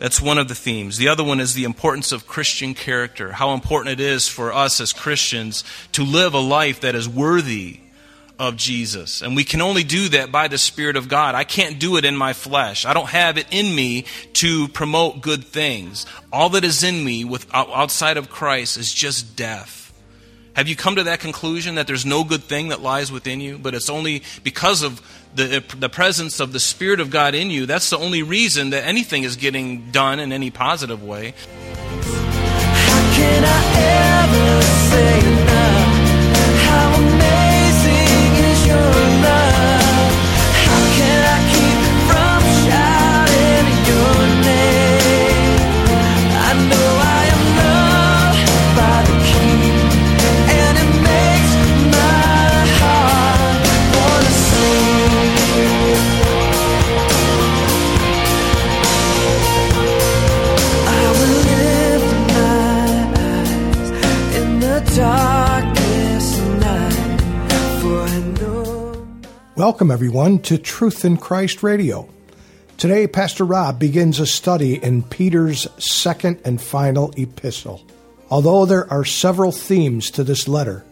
That's one of the themes. The other one is the importance of Christian character, how important it is for us as Christians to live a life that is worthy of Jesus. And we can only do that by the Spirit of God. I can't do it in my flesh. I don't have it in me to promote good things. All that is in me with, outside of Christ is just death. Have you come to that conclusion that there's no good thing that lies within you, but it's only because of the, uh, the presence of the Spirit of God in you? That's the only reason that anything is getting done in any positive way. Welcome, everyone, to Truth in Christ Radio. Today, Pastor Rob begins a study in Peter's second and final epistle. Although there are several themes to this letter,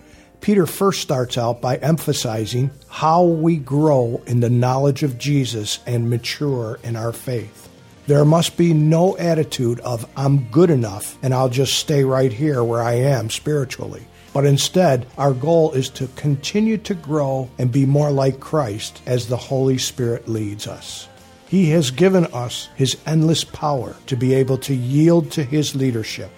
Peter first starts out by emphasizing how we grow in the knowledge of Jesus and mature in our faith. There must be no attitude of, I'm good enough and I'll just stay right here where I am spiritually. But instead, our goal is to continue to grow and be more like Christ as the Holy Spirit leads us. He has given us His endless power to be able to yield to His leadership.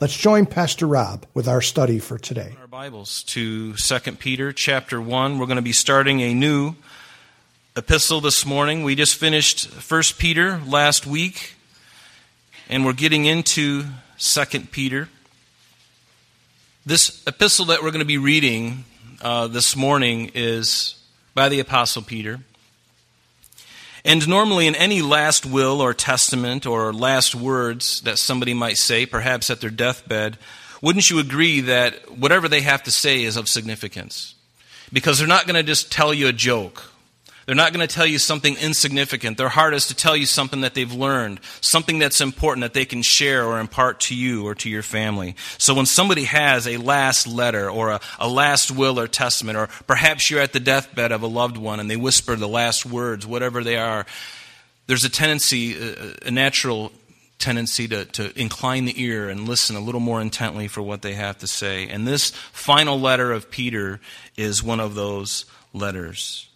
Let's join Pastor Rob with our study for today. Our Bibles to 2 Peter chapter 1. We're going to be starting a new epistle this morning. We just finished 1 Peter last week, and we're getting into 2 Peter. This epistle that we're going to be reading uh, this morning is by the Apostle Peter. And normally, in any last will or testament or last words that somebody might say, perhaps at their deathbed, wouldn't you agree that whatever they have to say is of significance? Because they're not going to just tell you a joke they're not going to tell you something insignificant. Their heart is to tell you something that they've learned, something that's important that they can share or impart to you or to your family. So when somebody has a last letter or a, a last will or testament, or perhaps you're at the deathbed of a loved one and they whisper the last words, whatever they are, there's a tendency, a natural tendency to, to incline the ear and listen a little more intently for what they have to say. And this final letter of Peter is one of those letters.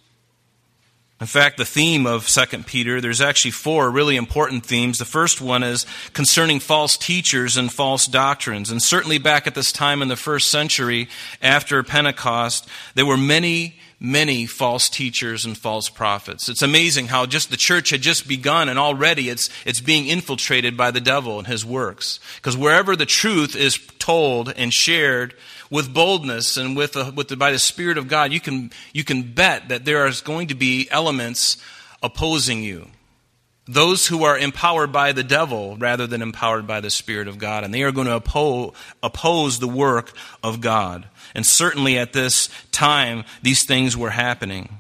In fact, the theme of 2 Peter, there's actually four really important themes. The first one is concerning false teachers and false doctrines. And certainly back at this time in the first century after Pentecost, there were many, many false teachers and false prophets. It's amazing how just the church had just begun and already it's, it's being infiltrated by the devil and his works. Because wherever the truth is told and shared, with boldness and with, a, with the, by the Spirit of God, you can, you can bet that there is going to be elements opposing you. Those who are empowered by the devil rather than empowered by the Spirit of God. And they are going to oppose, oppose the work of God. And certainly at this time, these things were happening.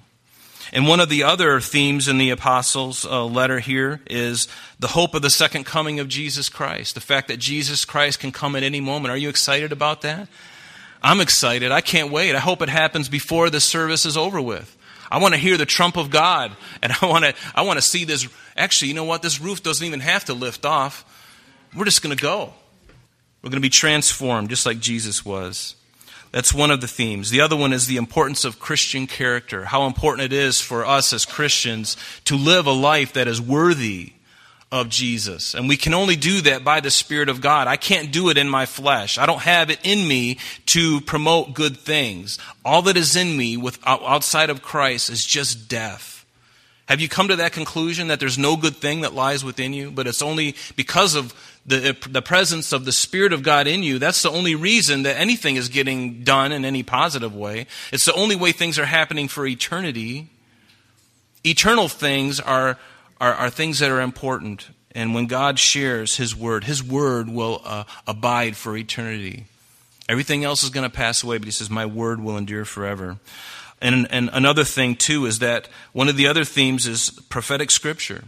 And one of the other themes in the apostles' uh, letter here is the hope of the second coming of Jesus Christ. The fact that Jesus Christ can come at any moment. Are you excited about that? I'm excited. I can't wait. I hope it happens before the service is over with. I want to hear the trump of God, and I want to, I want to see this. Actually, you know what? This roof doesn't even have to lift off. We're just going to go. We're going to be transformed just like Jesus was. That's one of the themes. The other one is the importance of Christian character, how important it is for us as Christians to live a life that is worthy of Jesus. And we can only do that by the Spirit of God. I can't do it in my flesh. I don't have it in me to promote good things. All that is in me with, outside of Christ is just death. Have you come to that conclusion that there's no good thing that lies within you, but it's only because of the, uh, the presence of the Spirit of God in you, that's the only reason that anything is getting done in any positive way. It's the only way things are happening for eternity. Eternal things are, are, are things that are important. And when God shares His Word, His Word will uh, abide for eternity. Everything else is going to pass away, but He says, My Word will endure forever. And, and another thing, too, is that one of the other themes is prophetic scripture.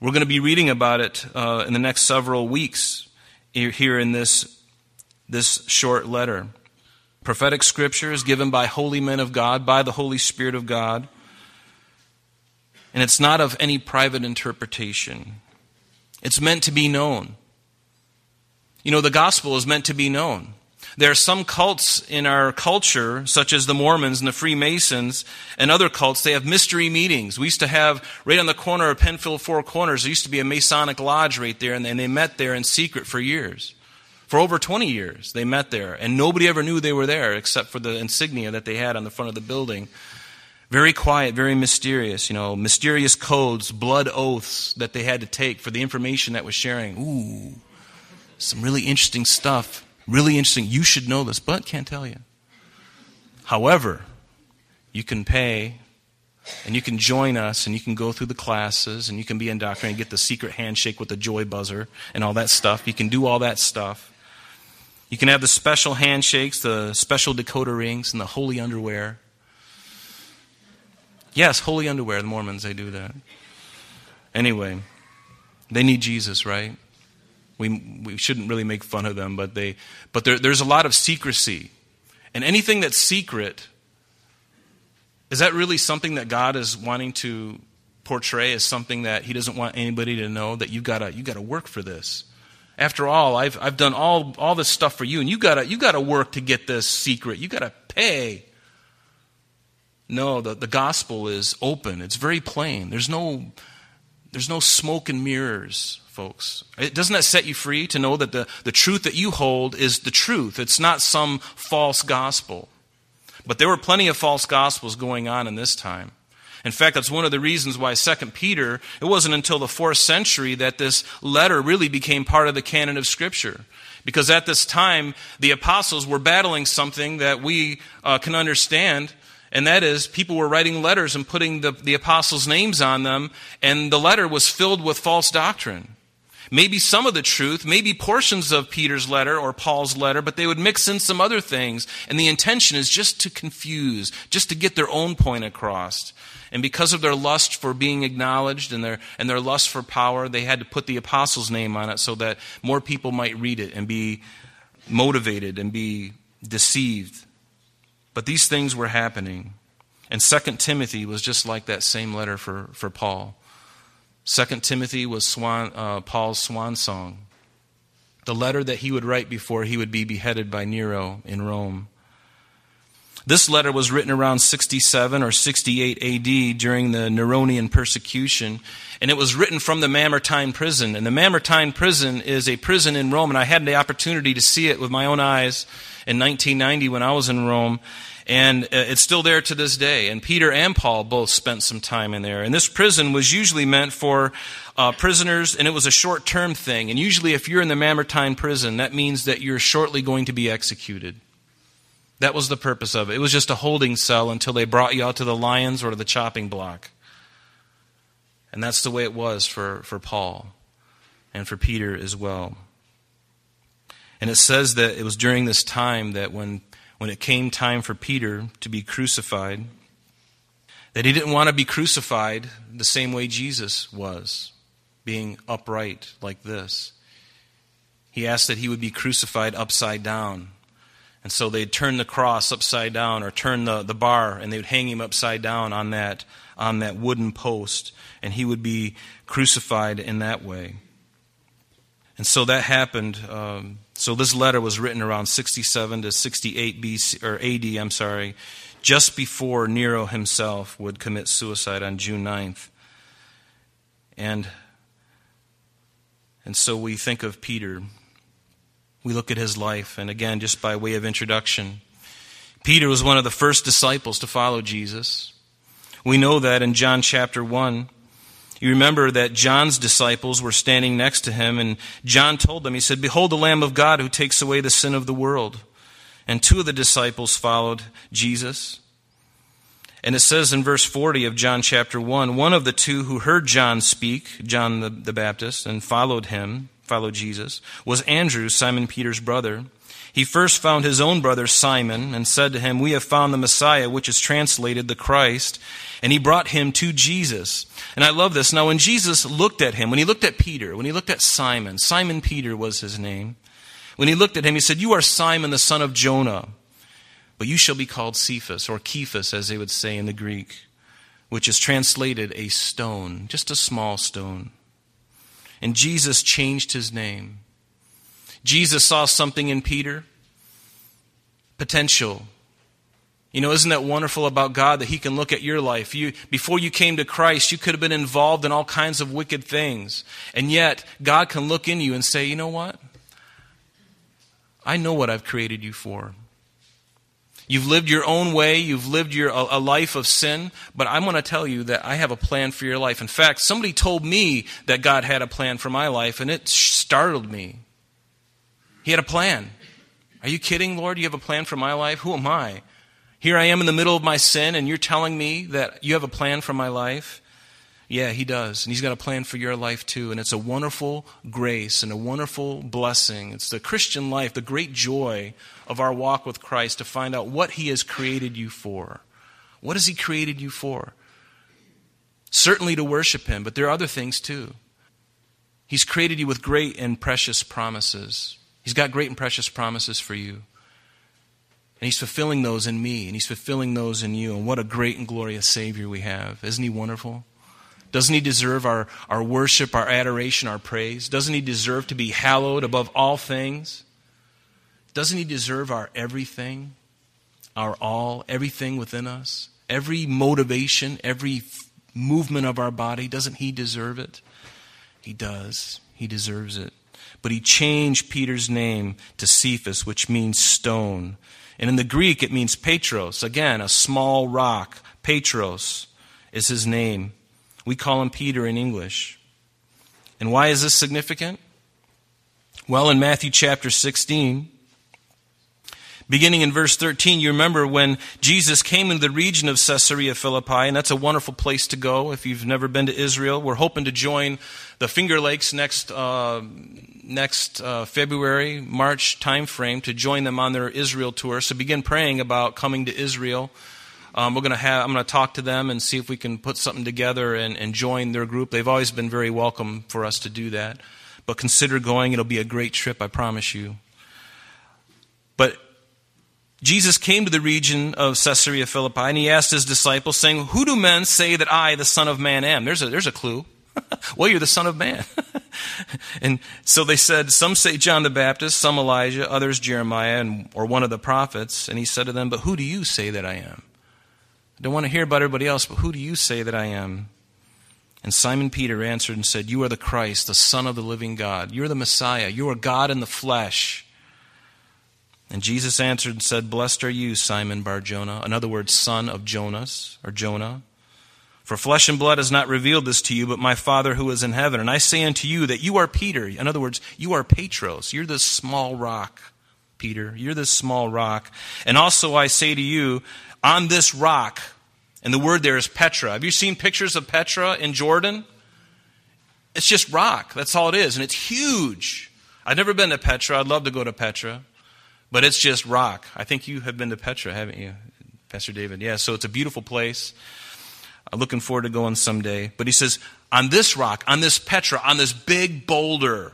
We're going to be reading about it uh, in the next several weeks here in this, this short letter. Prophetic scripture is given by holy men of God, by the Holy Spirit of God, and it's not of any private interpretation. It's meant to be known. You know, the gospel is meant to be known. There are some cults in our culture, such as the Mormons and the Freemasons and other cults, they have mystery meetings. We used to have, right on the corner of Penfield Four Corners, there used to be a Masonic lodge right there, and they met there in secret for years. For over 20 years, they met there, and nobody ever knew they were there except for the insignia that they had on the front of the building. Very quiet, very mysterious, you know, mysterious codes, blood oaths that they had to take for the information that was sharing. Ooh, some really interesting stuff. Really interesting. You should know this, but can't tell you. However, you can pay and you can join us and you can go through the classes and you can be indoctrinated and get the secret handshake with the joy buzzer and all that stuff. You can do all that stuff. You can have the special handshakes, the special decoder rings, and the holy underwear. Yes, holy underwear. The Mormons, they do that. Anyway, they need Jesus, right? We, we shouldn't really make fun of them, but, they, but there, there's a lot of secrecy. And anything that's secret, is that really something that God is wanting to portray as something that He doesn't want anybody to know? That you've got got to work for this. After all, I've, I've done all, all this stuff for you, and you've got you to work to get this secret. You've got to pay. No, the, the gospel is open. It's very plain. There's no, there's no smoke and mirrors folks. It, doesn't that set you free to know that the, the truth that you hold is the truth? It's not some false gospel. But there were plenty of false gospels going on in this time. In fact, that's one of the reasons why 2 Peter, it wasn't until the fourth century that this letter really became part of the canon of Scripture. Because at this time, the apostles were battling something that we uh, can understand and that is people were writing letters and putting the, the apostles' names on them, and the letter was filled with false doctrine. Maybe some of the truth, maybe portions of Peter's letter or Paul's letter, but they would mix in some other things. And the intention is just to confuse, just to get their own point across. And because of their lust for being acknowledged and their, and their lust for power, they had to put the apostles' name on it so that more people might read it and be motivated and be deceived. But these things were happening. And 2 Timothy was just like that same letter for, for Paul. Second Timothy was swan, uh, Paul's swan song, the letter that he would write before he would be beheaded by Nero in Rome. This letter was written around 67 or 68 AD during the Neronian persecution, and it was written from the Mamertine prison. And the Mamertine prison is a prison in Rome, and I had the opportunity to see it with my own eyes in 1990 when I was in Rome. And uh, it's still there to this day. And Peter and Paul both spent some time in there. And this prison was usually meant for uh, prisoners, and it was a short term thing. And usually, if you're in the Mamertine prison, that means that you're shortly going to be executed. That was the purpose of it. It was just a holding cell until they brought you out to the lions or to the chopping block. And that's the way it was for, for Paul and for Peter as well. And it says that it was during this time that when when it came time for Peter to be crucified, that he didn't want to be crucified the same way Jesus was, being upright like this. He asked that he would be crucified upside down. And so they'd turn the cross upside down or turn the, the bar and they would hang him upside down on that, on that wooden post. And he would be crucified in that way. And so that happened um, so this letter was written around 67 to 68 BC or AD, I'm sorry, just before Nero himself would commit suicide on June 9th. And and so we think of Peter. We look at his life and again just by way of introduction, Peter was one of the first disciples to follow Jesus. We know that in John chapter 1 You remember that John's disciples were standing next to him, and John told them, He said, Behold the Lamb of God who takes away the sin of the world. And two of the disciples followed Jesus. And it says in verse 40 of John chapter 1 one of the two who heard John speak, John the, the Baptist, and followed him, followed Jesus, was Andrew, Simon Peter's brother. He first found his own brother Simon and said to him, We have found the Messiah, which is translated the Christ. And he brought him to Jesus. And I love this. Now, when Jesus looked at him, when he looked at Peter, when he looked at Simon, Simon Peter was his name. When he looked at him, he said, You are Simon, the son of Jonah. But you shall be called Cephas, or Cephas, as they would say in the Greek, which is translated a stone, just a small stone. And Jesus changed his name. Jesus saw something in Peter potential. You know, isn't that wonderful about God that He can look at your life? You, before you came to Christ, you could have been involved in all kinds of wicked things. And yet, God can look in you and say, you know what? I know what I've created you for. You've lived your own way. You've lived your, a, a life of sin. But I'm going to tell you that I have a plan for your life. In fact, somebody told me that God had a plan for my life, and it startled me. He had a plan. Are you kidding, Lord? You have a plan for my life? Who am I? Here I am in the middle of my sin, and you're telling me that you have a plan for my life? Yeah, he does. And he's got a plan for your life too. And it's a wonderful grace and a wonderful blessing. It's the Christian life, the great joy of our walk with Christ to find out what he has created you for. What has he created you for? Certainly to worship him, but there are other things too. He's created you with great and precious promises. He's got great and precious promises for you. And he's fulfilling those in me, and he's fulfilling those in you. And what a great and glorious Savior we have. Isn't he wonderful? Doesn't he deserve our, our worship, our adoration, our praise? Doesn't he deserve to be hallowed above all things? Doesn't he deserve our everything, our all, everything within us? Every motivation, every movement of our body, doesn't he deserve it? He does. He deserves it. But he changed Peter's name to Cephas, which means stone. And in the Greek, it means Petros. Again, a small rock. Petros is his name. We call him Peter in English. And why is this significant? Well, in Matthew chapter 16, beginning in verse 13, you remember when Jesus came into the region of Caesarea Philippi, and that's a wonderful place to go if you've never been to Israel. We're hoping to join the Finger Lakes next, uh, next uh, February, March timeframe to join them on their Israel tour. So begin praying about coming to Israel. Um, we're going to have, I'm going to talk to them and see if we can put something together and, and join their group. They've always been very welcome for us to do that. But consider going. It'll be a great trip, I promise you. But Jesus came to the region of Caesarea Philippi and he asked his disciples, saying, Who do men say that I, the Son of Man, am? There's a, there's a clue. well, you're the Son of Man. and so they said, Some say John the Baptist, some Elijah, others Jeremiah, and, or one of the prophets. And he said to them, But who do you say that I am? I don't want to hear about everybody else, but who do you say that I am? And Simon Peter answered and said, You are the Christ, the Son of the living God. You're the Messiah. You are God in the flesh. And Jesus answered and said, Blessed are you, Simon Bar Jonah. In other words, son of Jonas, or Jonah. For flesh and blood has not revealed this to you, but my Father who is in heaven. And I say unto you that you are Peter. In other words, you are Petros. You're this small rock, Peter. You're this small rock. And also I say to you, on this rock. And the word there is Petra. Have you seen pictures of Petra in Jordan? It's just rock. That's all it is. And it's huge. I've never been to Petra. I'd love to go to Petra. But it's just rock. I think you have been to Petra, haven't you, Pastor David? Yeah, so it's a beautiful place. I'm looking forward to going someday. But he says, on this rock, on this Petra, on this big boulder,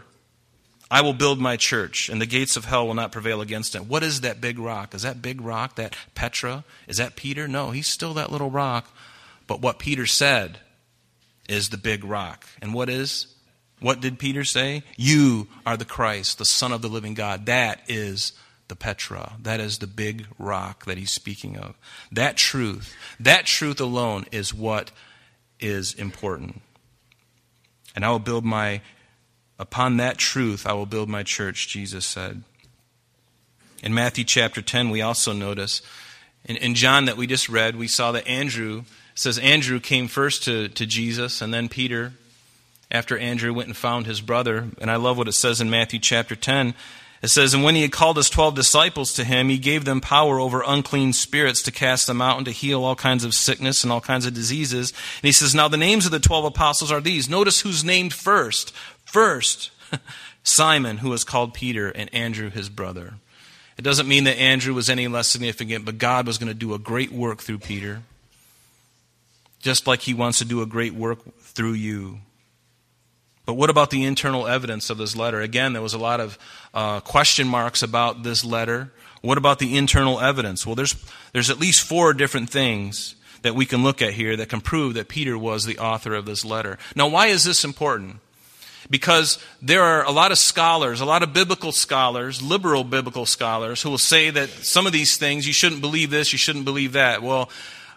I will build my church, and the gates of hell will not prevail against it. What is that big rock? Is that big rock, that Petra? Is that Peter? No, he's still that little rock. But what Peter said is the big rock. And what is? What did Peter say? You are the Christ, the Son of the living God. That is the Petra. That is the big rock that he's speaking of. That truth, that truth alone is what is important. And I will build my Upon that truth I will build my church, Jesus said. In Matthew chapter 10, we also notice, in, in John that we just read, we saw that Andrew says Andrew came first to, to Jesus, and then Peter, after Andrew went and found his brother. And I love what it says in Matthew chapter 10. It says, And when he had called his twelve disciples to him, he gave them power over unclean spirits to cast them out and to heal all kinds of sickness and all kinds of diseases. And he says, Now the names of the twelve apostles are these. Notice who's named first. First, Simon, who was called Peter, and Andrew, his brother. It doesn't mean that Andrew was any less significant, but God was going to do a great work through Peter, just like he wants to do a great work through you. But what about the internal evidence of this letter? Again, there was a lot of uh, question marks about this letter. What about the internal evidence? Well, there's, there's at least four different things that we can look at here that can prove that Peter was the author of this letter. Now, why is this important? Because there are a lot of scholars, a lot of biblical scholars, liberal biblical scholars, who will say that some of these things, you shouldn't believe this, you shouldn't believe that. Well,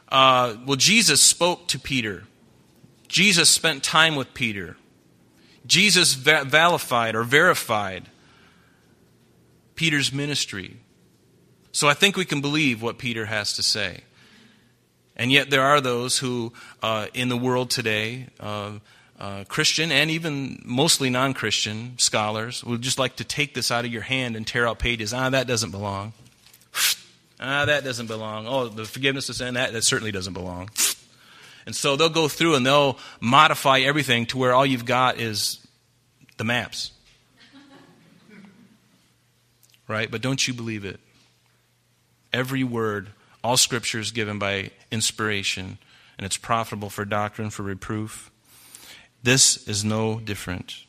uh, well, Jesus spoke to Peter. Jesus spent time with Peter. Jesus valified or verified Peter's ministry. So I think we can believe what Peter has to say. And yet there are those who, uh, in the world today, uh, uh, Christian and even mostly non Christian scholars would just like to take this out of your hand and tear out pages. Ah, that doesn't belong. ah, that doesn't belong. Oh, the forgiveness of sin, that, that certainly doesn't belong. And so they'll go through and they'll modify everything to where all you've got is the maps. Right? But don't you believe it? Every word, all scripture is given by inspiration, and it's profitable for doctrine, for reproof. This is no different.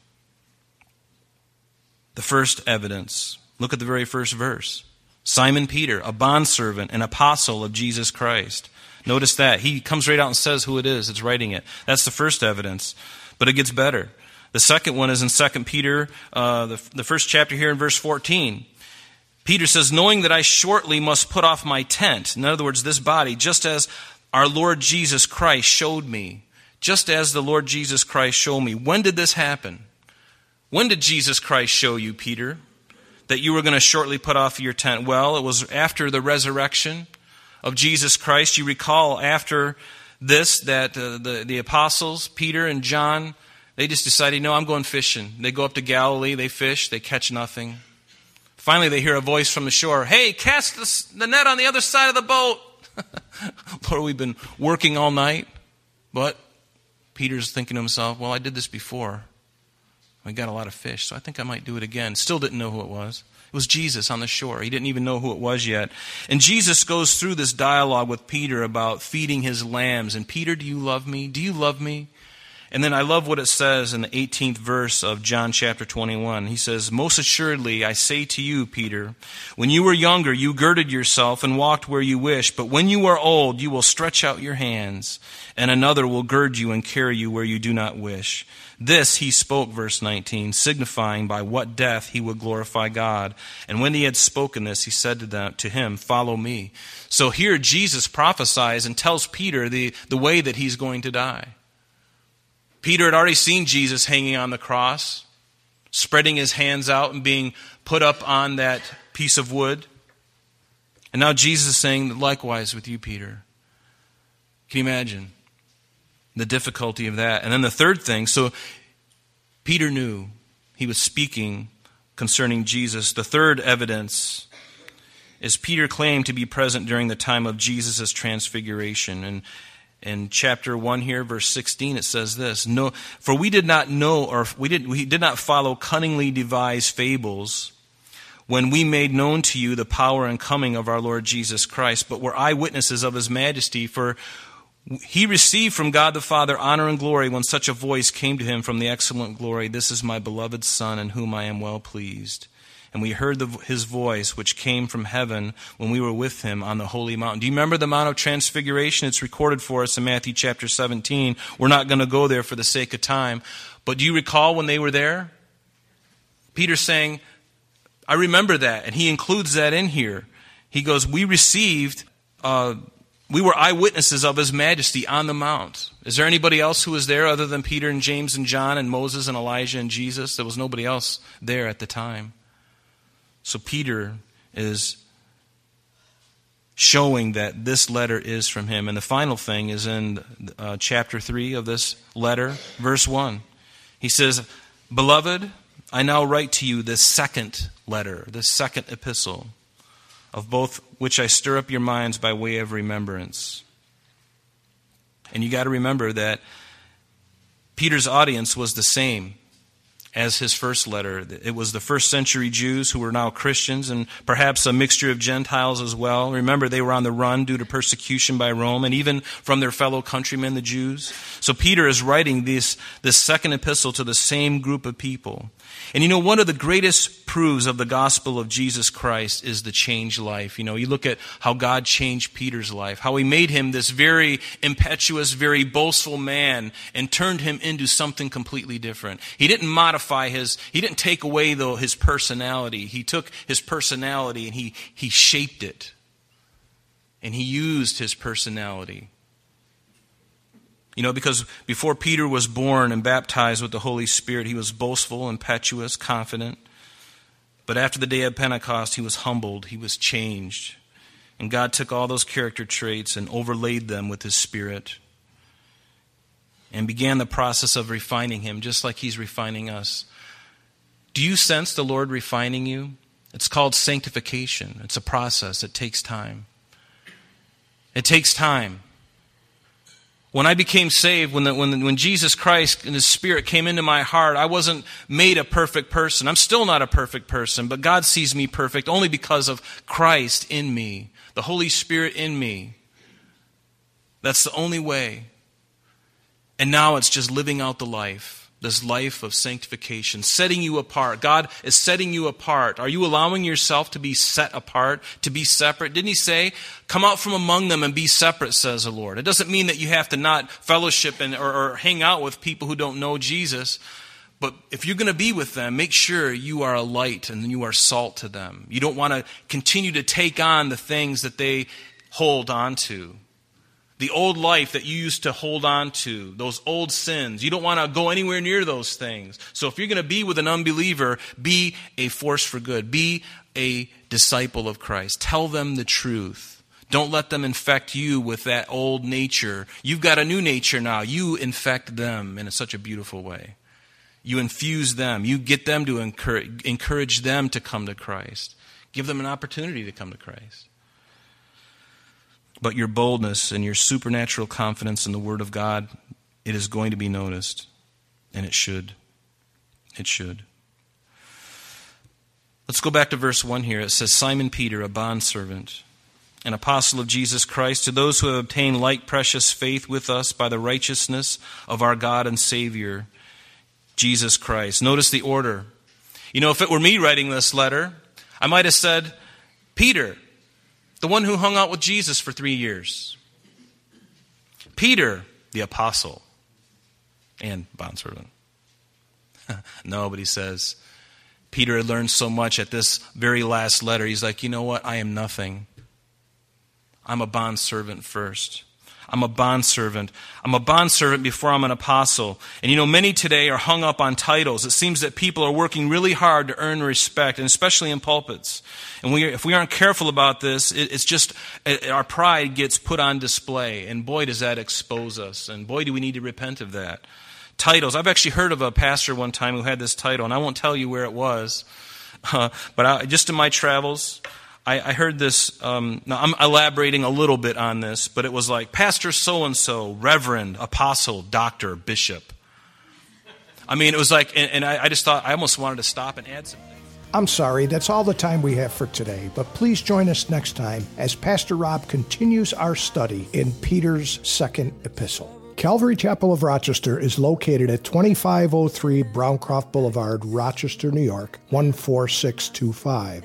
The first evidence. Look at the very first verse. Simon Peter, a bondservant, an apostle of Jesus Christ. Notice that. He comes right out and says who it is that's writing it. That's the first evidence. But it gets better. The second one is in 2 Peter, uh, the, the first chapter here in verse 14. Peter says, Knowing that I shortly must put off my tent, in other words, this body, just as our Lord Jesus Christ showed me. Just as the Lord Jesus Christ showed me. When did this happen? When did Jesus Christ show you, Peter, that you were going to shortly put off your tent? Well, it was after the resurrection of Jesus Christ. You recall after this that uh, the, the apostles, Peter and John, they just decided, no, I'm going fishing. They go up to Galilee, they fish, they catch nothing. Finally, they hear a voice from the shore Hey, cast the, the net on the other side of the boat. Lord, we've been working all night. But Peter's thinking to himself, well, I did this before. I got a lot of fish, so I think I might do it again. Still didn't know who it was. It was Jesus on the shore. He didn't even know who it was yet. And Jesus goes through this dialogue with Peter about feeding his lambs. And Peter, do you love me? Do you love me? And then I love what it says in the 18th verse of John chapter 21. He says, Most assuredly, I say to you, Peter, when you were younger, you girded yourself and walked where you wished, but when you are old, you will stretch out your hands, and another will gird you and carry you where you do not wish. This he spoke, verse 19, signifying by what death he would glorify God. And when he had spoken this, he said to, them, to him, Follow me. So here Jesus prophesies and tells Peter the, the way that he's going to die. Peter had already seen Jesus hanging on the cross, spreading his hands out and being put up on that piece of wood. And now Jesus is saying likewise with you, Peter. Can you imagine the difficulty of that? And then the third thing so Peter knew he was speaking concerning Jesus. The third evidence is Peter claimed to be present during the time of Jesus' transfiguration. And in chapter 1 here verse 16 it says this no for we did not know or we did we did not follow cunningly devised fables when we made known to you the power and coming of our Lord Jesus Christ but were eyewitnesses of his majesty. For he received from God the Father honor and glory when such a voice came to him from the excellent glory this is my beloved son in whom I am well pleased and we heard the, his voice, which came from heaven when we were with him on the holy mountain. Do you remember the Mount of Transfiguration? It's recorded for us in Matthew chapter 17. We're not going to go there for the sake of time. But do you recall when they were there? Peter saying, I remember that. And he includes that in here. He goes, We received, uh, we were eyewitnesses of his majesty on the mount. Is there anybody else who was there other than Peter and James and John and Moses and Elijah and Jesus? There was nobody else there at the time. So Peter is showing that this letter is from him. And the final thing is in uh, chapter 3 of this letter, verse 1. He says, Beloved, I now write to you this second letter, this second epistle, of both which I stir up your minds by way of remembrance. And you got to remember that Peter's audience was the same as his first letter. It was the first century Jews who were now Christians and perhaps a mixture of Gentiles as well. Remember, they were on the run due to persecution by Rome and even from their fellow countrymen, the Jews. So Peter is writing this, this second epistle to the same group of people. And you know, one of the greatest proofs of the gospel of Jesus Christ is the changed life. You know, you look at how God changed Peter's life, how he made him this very impetuous, very boastful man and turned him into something completely different. He didn't modify his, he didn't take away though his personality. He took his personality and he, he shaped it. And he used his personality you know, because before Peter was born and baptized with the Holy Spirit, he was boastful, impetuous, confident. But after the day of Pentecost, he was humbled, he was changed. And God took all those character traits and overlaid them with his Spirit and began the process of refining him, just like he's refining us. Do you sense the Lord refining you? It's called sanctification. It's a process, it takes time. It takes time. When I became saved, when, the, when, when Jesus Christ and His Spirit came into my heart, I wasn't made a perfect person. I'm still not a perfect person, but God sees me perfect only because of Christ in me, the Holy Spirit in me. That's the only way. And now it's just living out the life this life of sanctification, setting you apart. God is setting you apart. Are you allowing yourself to be set apart, to be separate? Didn't He say, Come out from among them and be separate, says the Lord? It doesn't mean that you have to not fellowship and, or, or hang out with people who don't know Jesus. But if you're going to be with them, make sure you are a light and you are salt to them. You don't want to continue to take on the things that they hold on to the old life that you used to hold on to, those old sins. You don't want to go anywhere near those things. So if you're going to be with an unbeliever, be a force for good. Be a disciple of Christ. Tell them the truth. Don't let them infect you with that old nature. You've got a new nature now. You infect them in such a beautiful way. You infuse them. You get them to encourage, encourage them to come to Christ. Give them an opportunity to come to Christ but your boldness and your supernatural confidence in the Word of God, it is going to be noticed. And it should. It should. Let's go back to verse 1 here. It says, Simon Peter, a bondservant, an apostle of Jesus Christ, to those who have obtained like precious faith with us by the righteousness of our God and Savior, Jesus Christ. Notice the order. You know, if it were me writing this letter, I might have said, Peter, the one who hung out with Jesus for three years. Peter, the apostle and bondservant. no, but he says, Peter had learned so much at this very last letter. He's like, you know what? I am nothing. I'm a bondservant first. I'm a bondservant. I'm a bondservant before I'm an apostle. And you know, many today are hung up on titles. It seems that people are working really hard to earn respect, and especially in pulpits. And we, if we aren't careful about this, it, it's just it, our pride gets put on display. And boy, does that expose us. And boy, do we need to repent of that. Titles. I've actually heard of a pastor one time who had this title, and I won't tell you where it was. Uh, but I, just in my travels, I, I heard this. Um, now, I'm elaborating a little bit on this, but it was like Pastor so and so, Reverend, Apostle, Doctor, Bishop. I mean, it was like, and, and I, I just thought, I almost wanted to stop and add something. I'm sorry, that's all the time we have for today, but please join us next time as Pastor Rob continues our study in Peter's second epistle. Calvary Chapel of Rochester is located at 2503 Browncroft Boulevard, Rochester, New York, 14625.